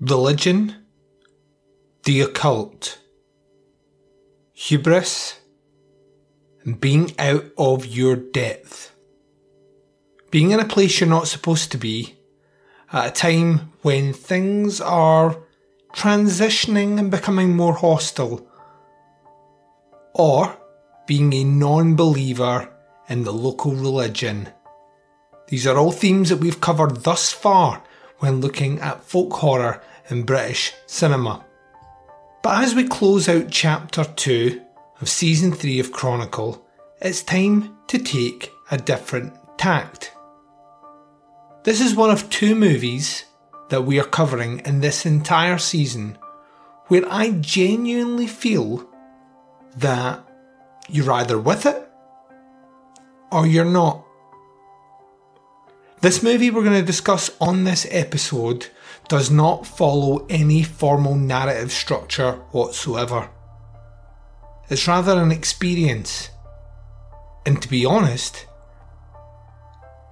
religion, the occult, hubris, and being out of your depth. Being in a place you're not supposed to be at a time when things are transitioning and becoming more hostile. Or being a non believer in the local religion. These are all themes that we've covered thus far when looking at folk horror in British cinema. But as we close out chapter 2 of season 3 of Chronicle, it's time to take a different tact. This is one of two movies that we are covering in this entire season where I genuinely feel that you're either with it or you're not. This movie we're going to discuss on this episode does not follow any formal narrative structure whatsoever. It's rather an experience. And to be honest,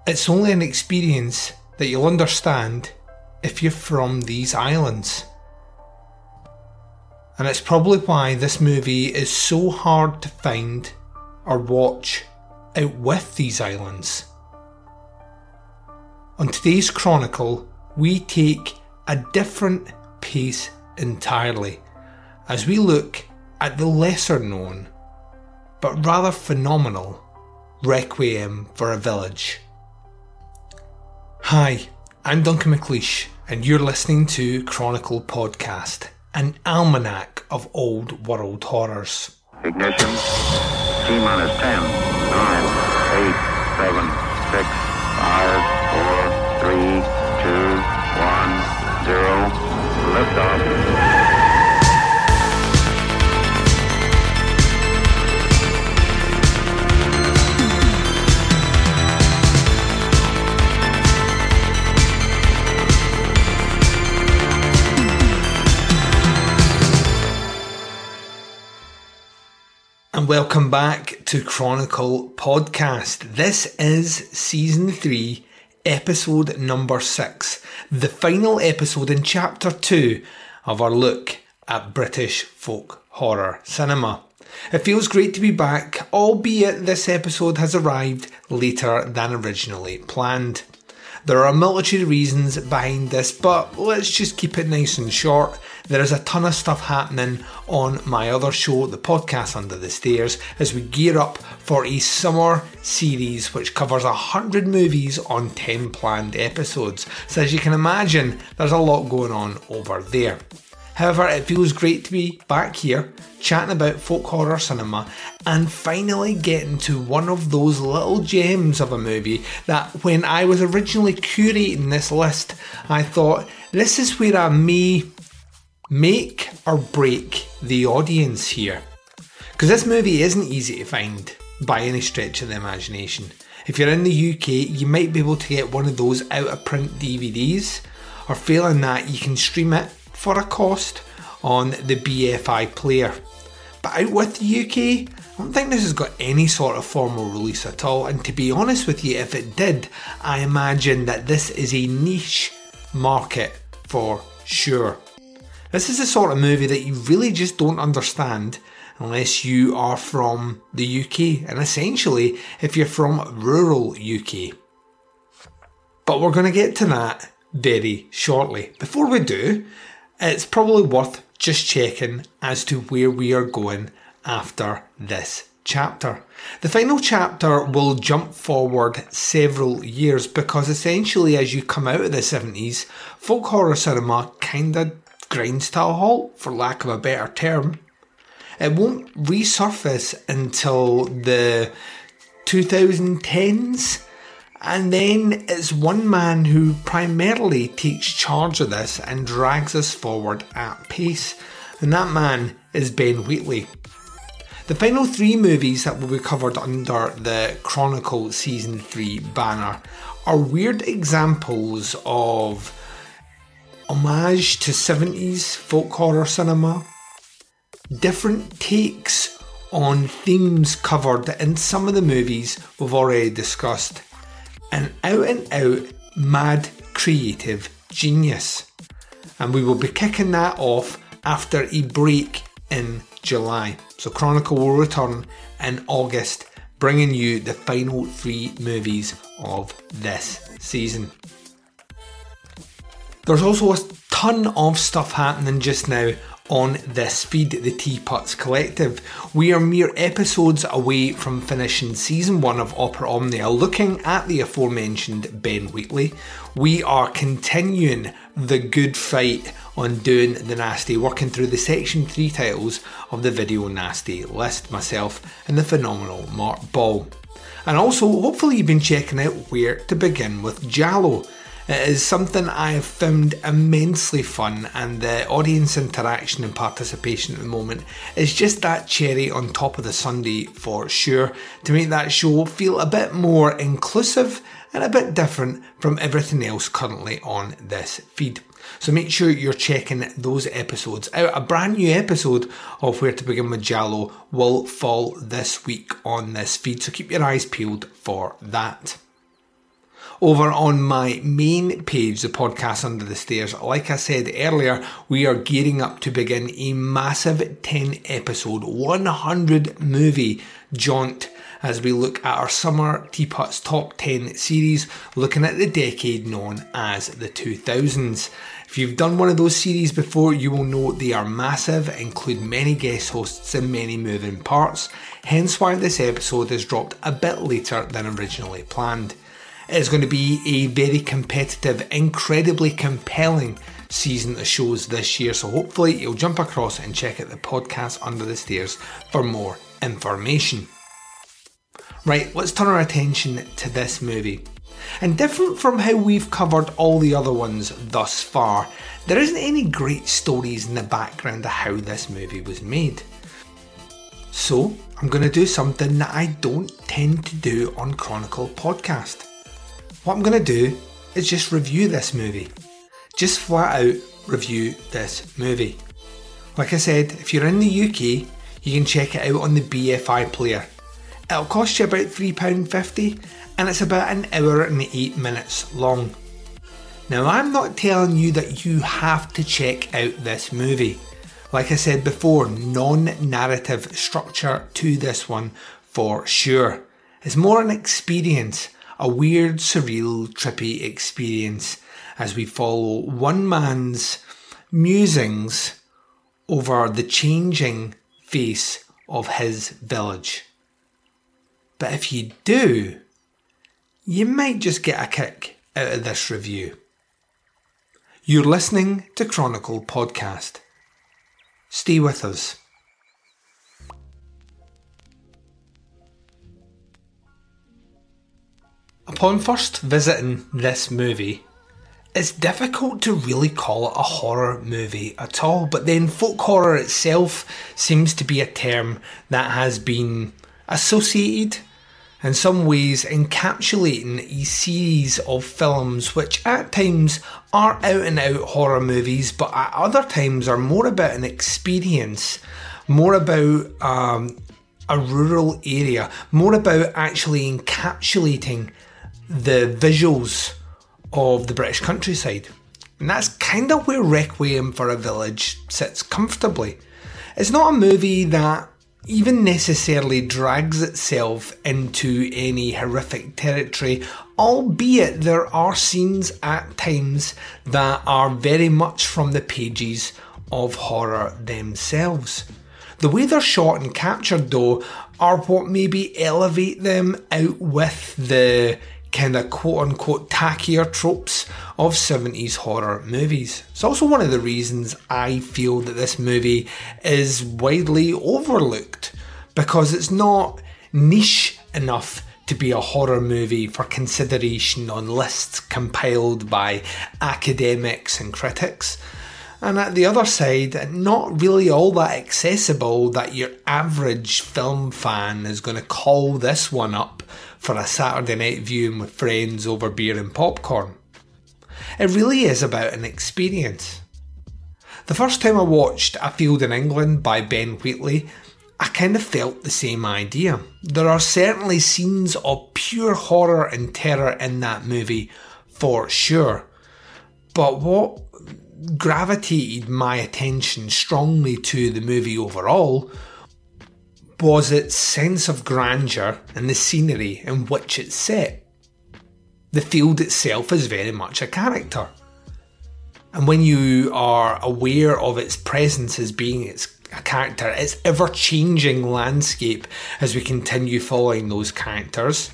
it's only an experience that you'll understand if you're from these islands. And it's probably why this movie is so hard to find or watch out with these islands. On today's Chronicle, we take a different pace entirely as we look at the lesser known, but rather phenomenal Requiem for a Village. Hi, I'm Duncan McLeish, and you're listening to Chronicle Podcast, an almanac of old world horrors. Ignition. T minus 10, 9, 8, 7, 6, 5, 1, 0. Liftoff. And welcome back to Chronicle Podcast. This is season three, episode number six, the final episode in chapter two of our look at British folk horror cinema. It feels great to be back, albeit this episode has arrived later than originally planned. There are a multitude of reasons behind this, but let's just keep it nice and short. There is a ton of stuff happening on my other show, the podcast Under the Stairs, as we gear up for a summer series which covers 100 movies on 10 planned episodes. So, as you can imagine, there's a lot going on over there. However, it feels great to be back here chatting about folk horror cinema and finally getting to one of those little gems of a movie that when I was originally curating this list, I thought this is where I may make or break the audience here. Because this movie isn't easy to find by any stretch of the imagination. If you're in the UK, you might be able to get one of those out of print DVDs, or failing that, you can stream it for a cost on the BFI player. But out with the UK, I don't think this has got any sort of formal release at all, and to be honest with you, if it did, I imagine that this is a niche market for sure. This is the sort of movie that you really just don't understand unless you are from the UK, and essentially if you're from rural UK. But we're going to get to that very shortly. Before we do, it's probably worth just checking as to where we are going after this chapter. The final chapter will jump forward several years because essentially, as you come out of the 70s, folk horror cinema kinda grinds to a halt, for lack of a better term. It won't resurface until the 2010s, and then it's one man who primarily takes charge of this and drags us forward at pace, and that man is Ben Wheatley. The final three movies that will be covered under the Chronicle Season 3 banner are weird examples of homage to 70s folk horror cinema, different takes on themes covered in some of the movies we've already discussed, and out and out mad creative genius. and we will be kicking that off after a break in July. So, Chronicle will return in August, bringing you the final three movies of this season. There's also a ton of stuff happening just now on this feed, the Teapots Collective. We are mere episodes away from finishing season one of Opera Omnia, looking at the aforementioned Ben Wheatley. We are continuing the good fight on doing the nasty, working through the section 3 titles of the video nasty list, myself and the phenomenal Mark Ball. And also, hopefully, you've been checking out where to begin with Giallo. It is something I have found immensely fun, and the audience interaction and participation at the moment is just that cherry on top of the sundae for sure to make that show feel a bit more inclusive and a bit different from everything else currently on this feed. So make sure you're checking those episodes out. A brand new episode of Where to Begin with Giallo will fall this week on this feed, so keep your eyes peeled for that over on my main page, the podcast Under the Stairs. Like I said earlier, we are gearing up to begin a massive 10 episode, 100 movie jaunt as we look at our Summer Teapots Top 10 series, looking at the decade known as the 2000s. If you've done one of those series before, you will know they are massive, include many guest hosts and many moving parts, hence why this episode is dropped a bit later than originally planned. It's going to be a very competitive, incredibly compelling season of shows this year, so hopefully you'll jump across and check out the podcast Under the Stairs for more information. Right, let's turn our attention to this movie. And different from how we've covered all the other ones thus far, there isn't any great stories in the background of how this movie was made. So, I'm going to do something that I don't tend to do on Chronicle Podcast. What I'm going to do is just review this movie. Just flat out review this movie. Like I said, if you're in the UK, you can check it out on the BFI player. It'll cost you about £3.50 and it's about an hour and 8 minutes long. Now, I'm not telling you that you have to check out this movie. Like I said before, non narrative structure to this one for sure. It's more an experience a weird, surreal, trippy experience as we follow one man's musings over the changing face of his village. But if you do, you might just get a kick out of this review. You're listening to Chronicle Podcast. Stay with us. Upon first visiting this movie, it's difficult to really call it a horror movie at all, but then folk horror itself seems to be a term that has been associated in some ways encapsulating a series of films which at times are out and out horror movies, but at other times are more about an experience, more about um, a rural area, more about actually encapsulating the visuals of the British countryside. And that's kind of where Requiem for a Village sits comfortably. It's not a movie that even necessarily drags itself into any horrific territory, albeit there are scenes at times that are very much from the pages of horror themselves. The way they're shot and captured, though, are what maybe elevate them out with the kind of quote unquote tackier tropes of 70s horror movies. It's also one of the reasons I feel that this movie is widely overlooked because it's not niche enough to be a horror movie for consideration on lists compiled by academics and critics. And at the other side, not really all that accessible that your average film fan is going to call this one up for a Saturday night viewing with friends over beer and popcorn. It really is about an experience. The first time I watched A Field in England by Ben Wheatley, I kind of felt the same idea. There are certainly scenes of pure horror and terror in that movie, for sure. But what gravitated my attention strongly to the movie overall was its sense of grandeur and the scenery in which it's set. The field itself is very much a character. And when you are aware of its presence as being its a character, its ever changing landscape as we continue following those characters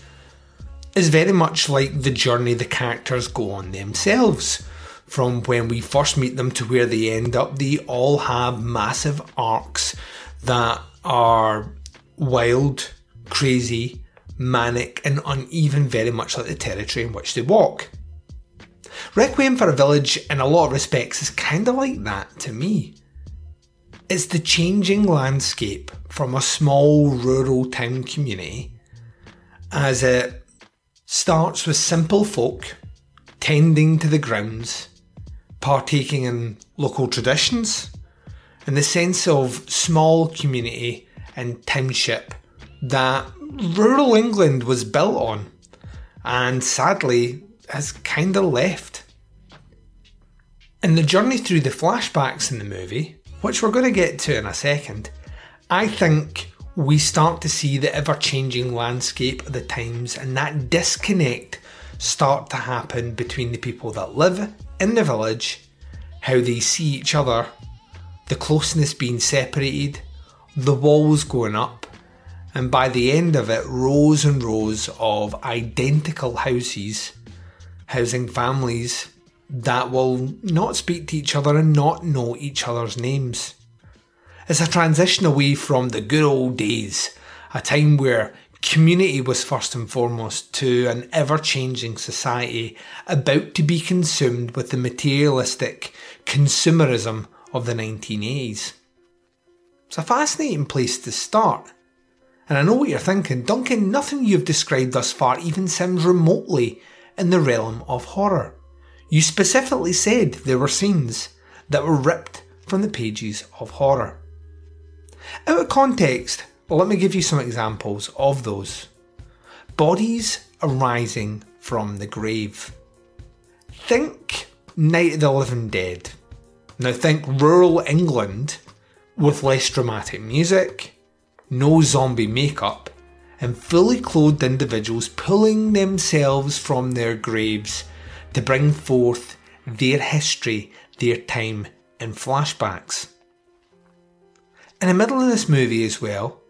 is very much like the journey the characters go on themselves. From when we first meet them to where they end up, they all have massive arcs that are wild, crazy, manic, and uneven, very much like the territory in which they walk. Requiem for a Village, in a lot of respects, is kind of like that to me. It's the changing landscape from a small rural town community as it starts with simple folk tending to the grounds, partaking in local traditions, and the sense of small community and township that rural England was built on, and sadly has kind of left. In the journey through the flashbacks in the movie, which we're going to get to in a second, I think we start to see the ever changing landscape of the times and that disconnect start to happen between the people that live in the village, how they see each other, the closeness being separated, the walls going up, and by the end of it, rows and rows of identical houses housing families that will not speak to each other and not know each other's names. It's a transition away from the good old days, a time where community was first and foremost, to an ever changing society about to be consumed with the materialistic consumerism of the 1980s. It's a fascinating place to start. And I know what you're thinking, Duncan, nothing you've described thus far even sounds remotely in the realm of horror. You specifically said there were scenes that were ripped from the pages of horror. Out of context, let me give you some examples of those. Bodies arising from the grave. Think Night of the Living Dead. Now think rural England with less dramatic music, no zombie makeup, and fully clothed individuals pulling themselves from their graves to bring forth their history, their time in flashbacks. In the middle of this movie, as well,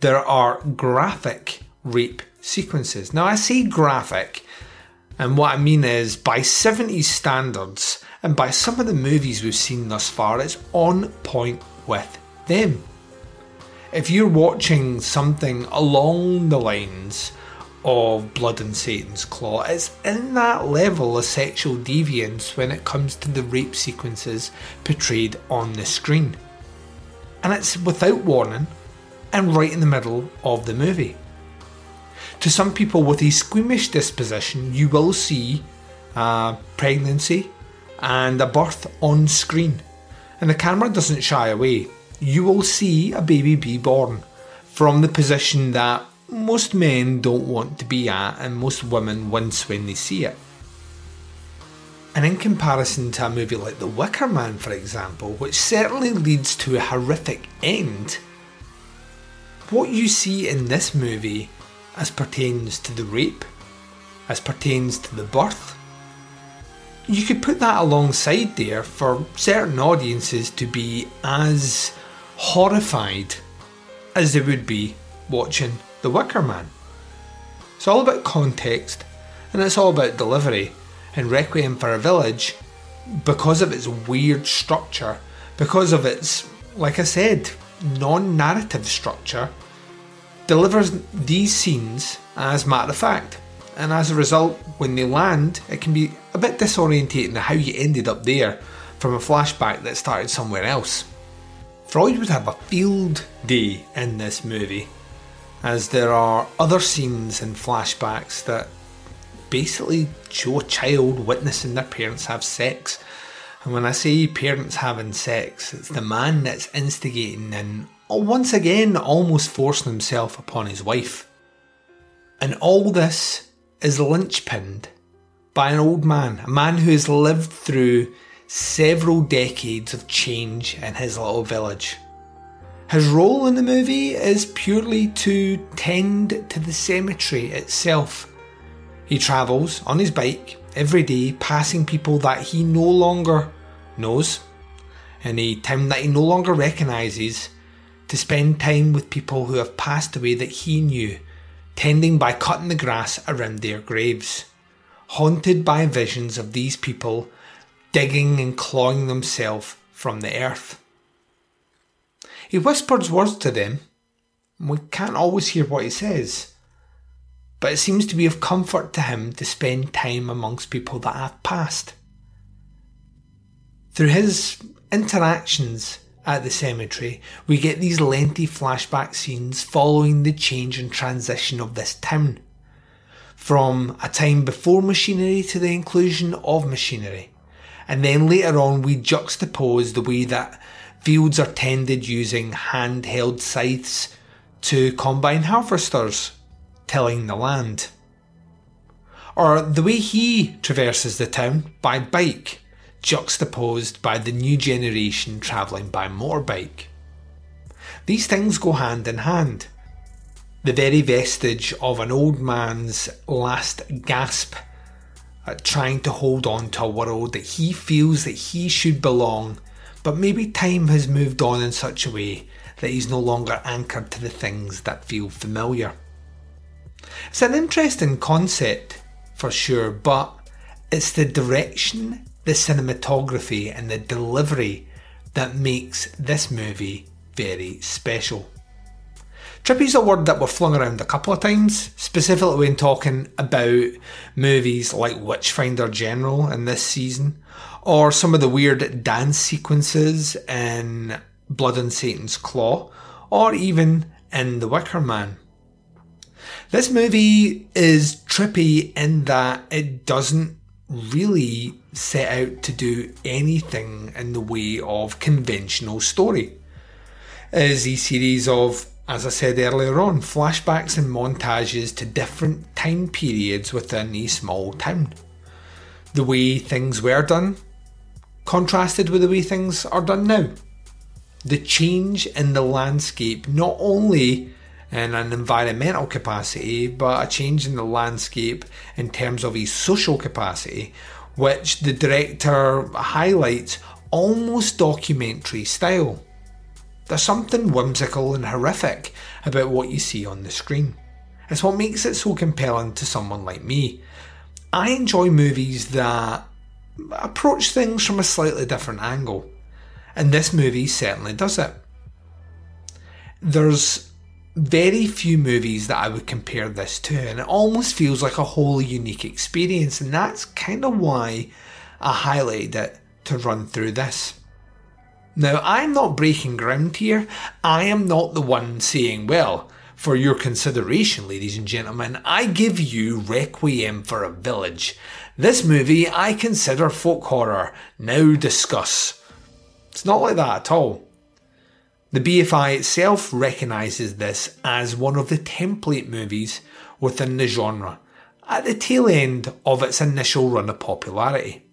there are graphic rape sequences. Now, I say graphic, and what I mean is by 70s standards, and by some of the movies we've seen thus far, it's on point with them if you're watching something along the lines of Blood on Satan's Claw, it's in that level of sexual deviance when it comes to the rape sequences portrayed on the screen. And it's without warning and right in the middle of the movie. To some people with a squeamish disposition, you will see a pregnancy and a birth on screen, and the camera doesn't shy away you will see a baby be born from the position that most men don't want to be at and most women wince when they see it. And in comparison to a movie like The Wicker Man, for example, which certainly leads to a horrific end, what you see in this movie as pertains to the rape, as pertains to the birth, you could put that alongside there for certain audiences to be as horrified as they would be watching The Wicker Man. It's all about context and it's all about delivery. And Requiem for a Village, because of its weird structure, because of its, like I said, non narrative structure, delivers these scenes as a matter of fact. And as a result, when they land, it can be a bit disorientating how you ended up there from a flashback that started somewhere else. Freud would have a field day in this movie, as there are other scenes and flashbacks that basically show a child witnessing their parents have sex. And when I say parents having sex, it's the man that's instigating and Uh, once again almost forcing himself upon his wife. And all this is linchpinned by an old man, a man who has lived through several decades of change in his little village. His role in the movie is purely to tend to the cemetery itself. He travels on his bike every day, passing people that he no longer knows, in a town that he no longer recognises, to spend time with people who have passed away that he knew, tending by cutting the grass around their graves. Haunted by visions of these people digging and clawing themselves from the earth. He whispers words to them. We can't always hear what he says, but it seems to be of comfort to him to spend time amongst people that have passed. Through his interactions at the cemetery, we get these lengthy flashback scenes following the change and transition of this town. From a time before machinery to the inclusion of machinery. And then later on, we juxtapose the way that Fields are tended using handheld scythes to combine harvesters, tilling the land. Or the way he traverses the town by bike, juxtaposed by the new generation travelling by motorbike. These things go hand in hand. The very vestige of an old man's last gasp at trying to hold on to a world that he feels that he should belong but maybe time has moved on in such a way that he's no longer anchored to the things that feel familiar. It's an interesting concept, for sure, but it's the direction, the cinematography, and the delivery that makes this movie very special. Trippy's a word that we've flung around a couple of times, specifically when talking about movies like Witchfinder General in this season, or some of the weird dance sequences in Blood on Satan's Claw, or even in The Wicker Man. This movie is trippy in that it doesn't really set out to do anything in the way of conventional story. It is a series of, as I said earlier on, flashbacks and montages to different time periods within a small town. The way things were done contrasted with the way things are done now. The change in the landscape, not only in an environmental capacity, but a change in the landscape in terms of a social capacity, which the director highlights almost documentary style. There's something whimsical and horrific about what you see on the screen. It's what makes it so compelling to someone like me. I enjoy movies that approach things from a slightly different angle. And this movie certainly does it. There's very few movies that I would compare this to, and it almost feels like a wholly unique experience, and that's kind of why I highlighted it to run through this. Now, I'm not breaking ground here. I am not the one saying, well, for your consideration, ladies and gentlemen, I give you Requiem for a Village. This movie I consider folk horror. Now discuss. It's not like that at all. The BFI itself recognises this as one of the template movies within the genre, at the tail end of its initial run of popularity.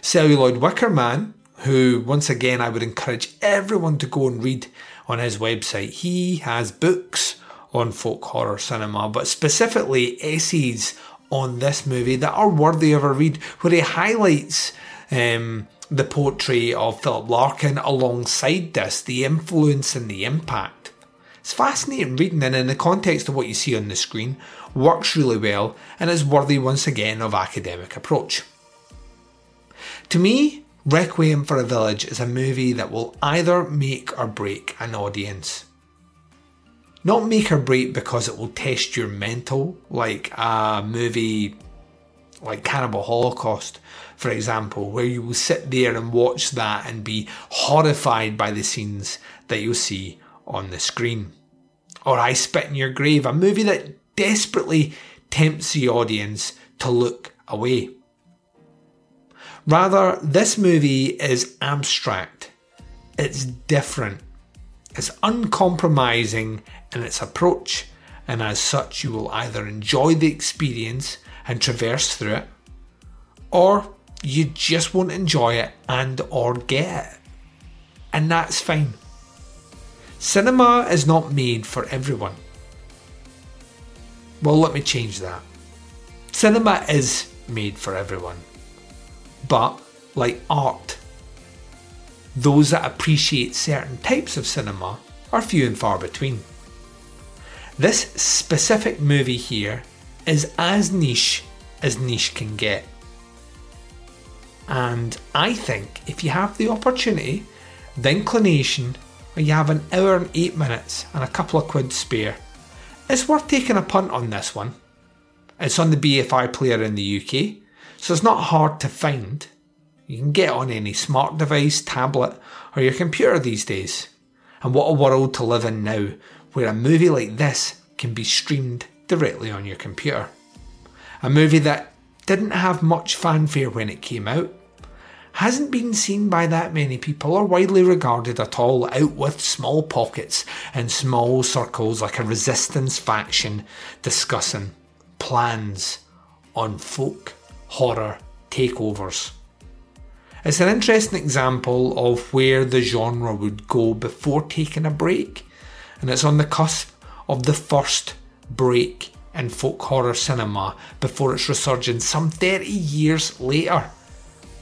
Celluloid Wicker Man, who once again I would encourage everyone to go and read on his website. He has books on folk horror cinema, but specifically essays on this movie that are worthy of a read, where he highlights um, the poetry of Philip Larkin alongside this, the influence and the impact. It's fascinating reading, and in the context of what you see on the screen, works really well and is worthy once again of academic approach. To me, Requiem for a Village is a movie that will either make or break an audience. Not make or break because it will test your mental, like a movie like Cannibal Holocaust, for example, where you will sit there and watch that and be horrified by the scenes that you'll see on the screen. Or I Spit on Your Grave, a movie that desperately tempts the audience to look away. Rather, this movie is abstract. It's different. It's uncompromising in its approach, and as such, you will either enjoy the experience and traverse through it, or you just won't enjoy it and or get it. And that's fine. Cinema is not made for everyone. Well, let me change that. Cinema is made for everyone. But, like art, those that appreciate certain types of cinema are few and far between. This specific movie here is as niche as niche can get. And I think if you have the opportunity, the inclination, or you have an hour and eight minutes and a couple of quid spare, it's worth taking a punt on this one. It's on the BFI player in the UK, so it's not hard to find. You can get on any smart device, tablet, or your computer these days. And what a world to live in now, where a movie like this can be streamed directly on your computer. A movie that didn't have much fanfare when it came out, hasn't been seen by that many people or widely regarded at all, out with small pockets and small circles like a resistance faction discussing plans on folk horror takeovers. It's an interesting example of where the genre would go before taking a break, and it's on the cusp of the first break in folk horror cinema before its resurgence some 30 years later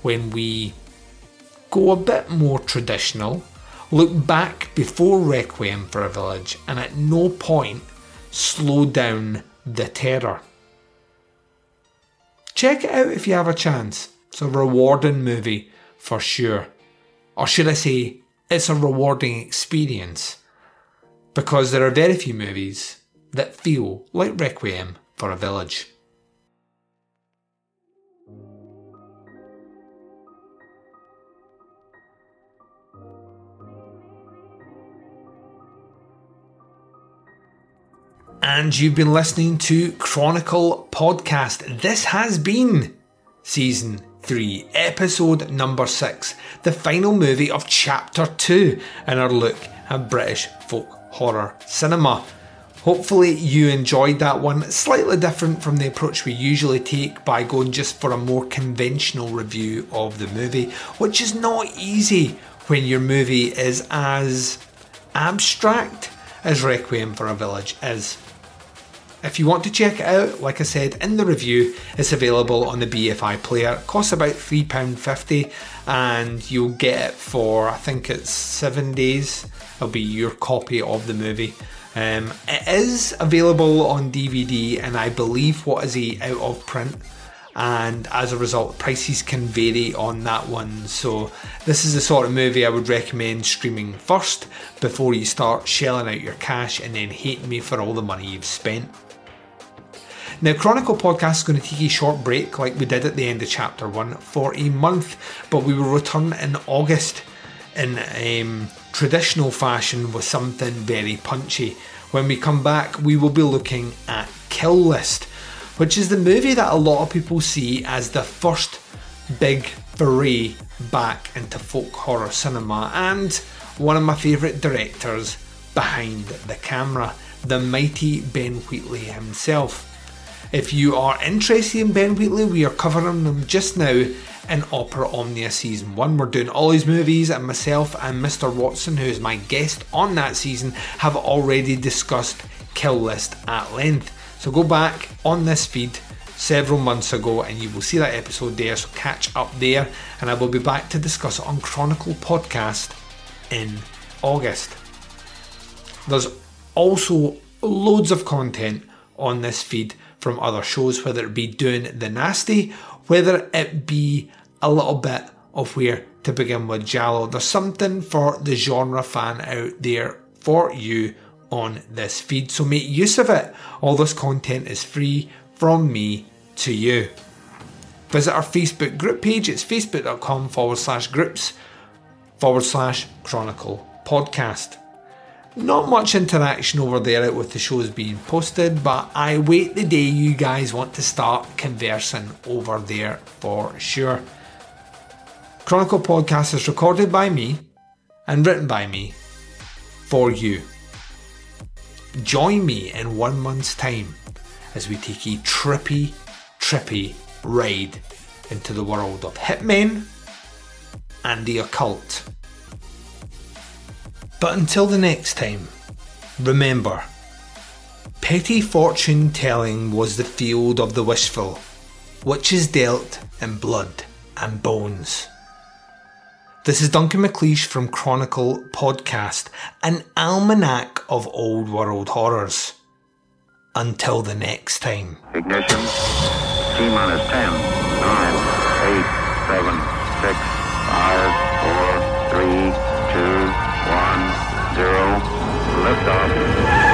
when we go a bit more traditional, look back before Requiem for a Village, and at no point slow down the terror. Check it out if you have a chance. It's a rewarding movie for sure. Or should I say, it's a rewarding experience. Because there are very few movies that feel like Requiem for a Village. and you've been listening to Chronicle Podcast. This has been season 3, episode number 6, the final movie of chapter 2 in our look at British folk horror cinema. Hopefully, you enjoyed that one. Slightly different from the approach we usually take by going just for a more conventional review of the movie, which is not easy when your movie is as abstract as Requiem for a Village is. If you want to check it out, like I said in the review, it's available on the BFI player. It costs about £3.50 and you'll get it for, I think it's seven days. It'll be your copy of the movie. Um, it is available on DVD and I believe what is a out of print and as a result prices can vary on that one so this is the sort of movie I would recommend streaming first before you start shelling out your cash and then hating me for all the money you've spent. Now, Chronicle Podcast is going to take a short break, like we did at the end of chapter one, for a month, but we will return in August in um, traditional fashion with something very punchy. When we come back, we will be looking at Kill List, which is the movie that a lot of people see as the first big foray back into folk horror cinema and one of my favourite directors behind the camera, the mighty Ben Wheatley himself. If you are interested in Ben Wheatley, we are covering them just now in Opera Omnia Season 1. We're doing all his movies, and myself and Mr. Watson, who is my guest on that season, have already discussed Kill List at length. So go back on this feed several months ago and you will see that episode there, so catch up there. And I will be back to discuss it on Chronicle Podcast in August. There's also loads of content on this feed from other shows, whether it be doing the nasty, whether it be a little bit of where to begin with Giallo. There's something for the genre fan out there for you on this feed, so make use of it. All this content is free from me to you. Visit our Facebook group page, it's facebook.com forward slash groups forward slash chronicle podcast. Not much interaction over there with the shows being posted, but I wait the day you guys want to start conversing over there for sure. Chronicle Podcast is recorded by me and written by me for you. Join me in one month's time as we take a trippy, trippy ride into the world of hitmen and the occult. But until the next time, remember petty fortune telling was the field of the wishful, which is dealt in blood and bones. This is Duncan McLeish from Chronicle Podcast, an almanac of old world horrors. Until the next time. Ignition. T minus 10, 9, 8, 7, 6, 5, 4, 3, 2, 1, 0. Liftoff.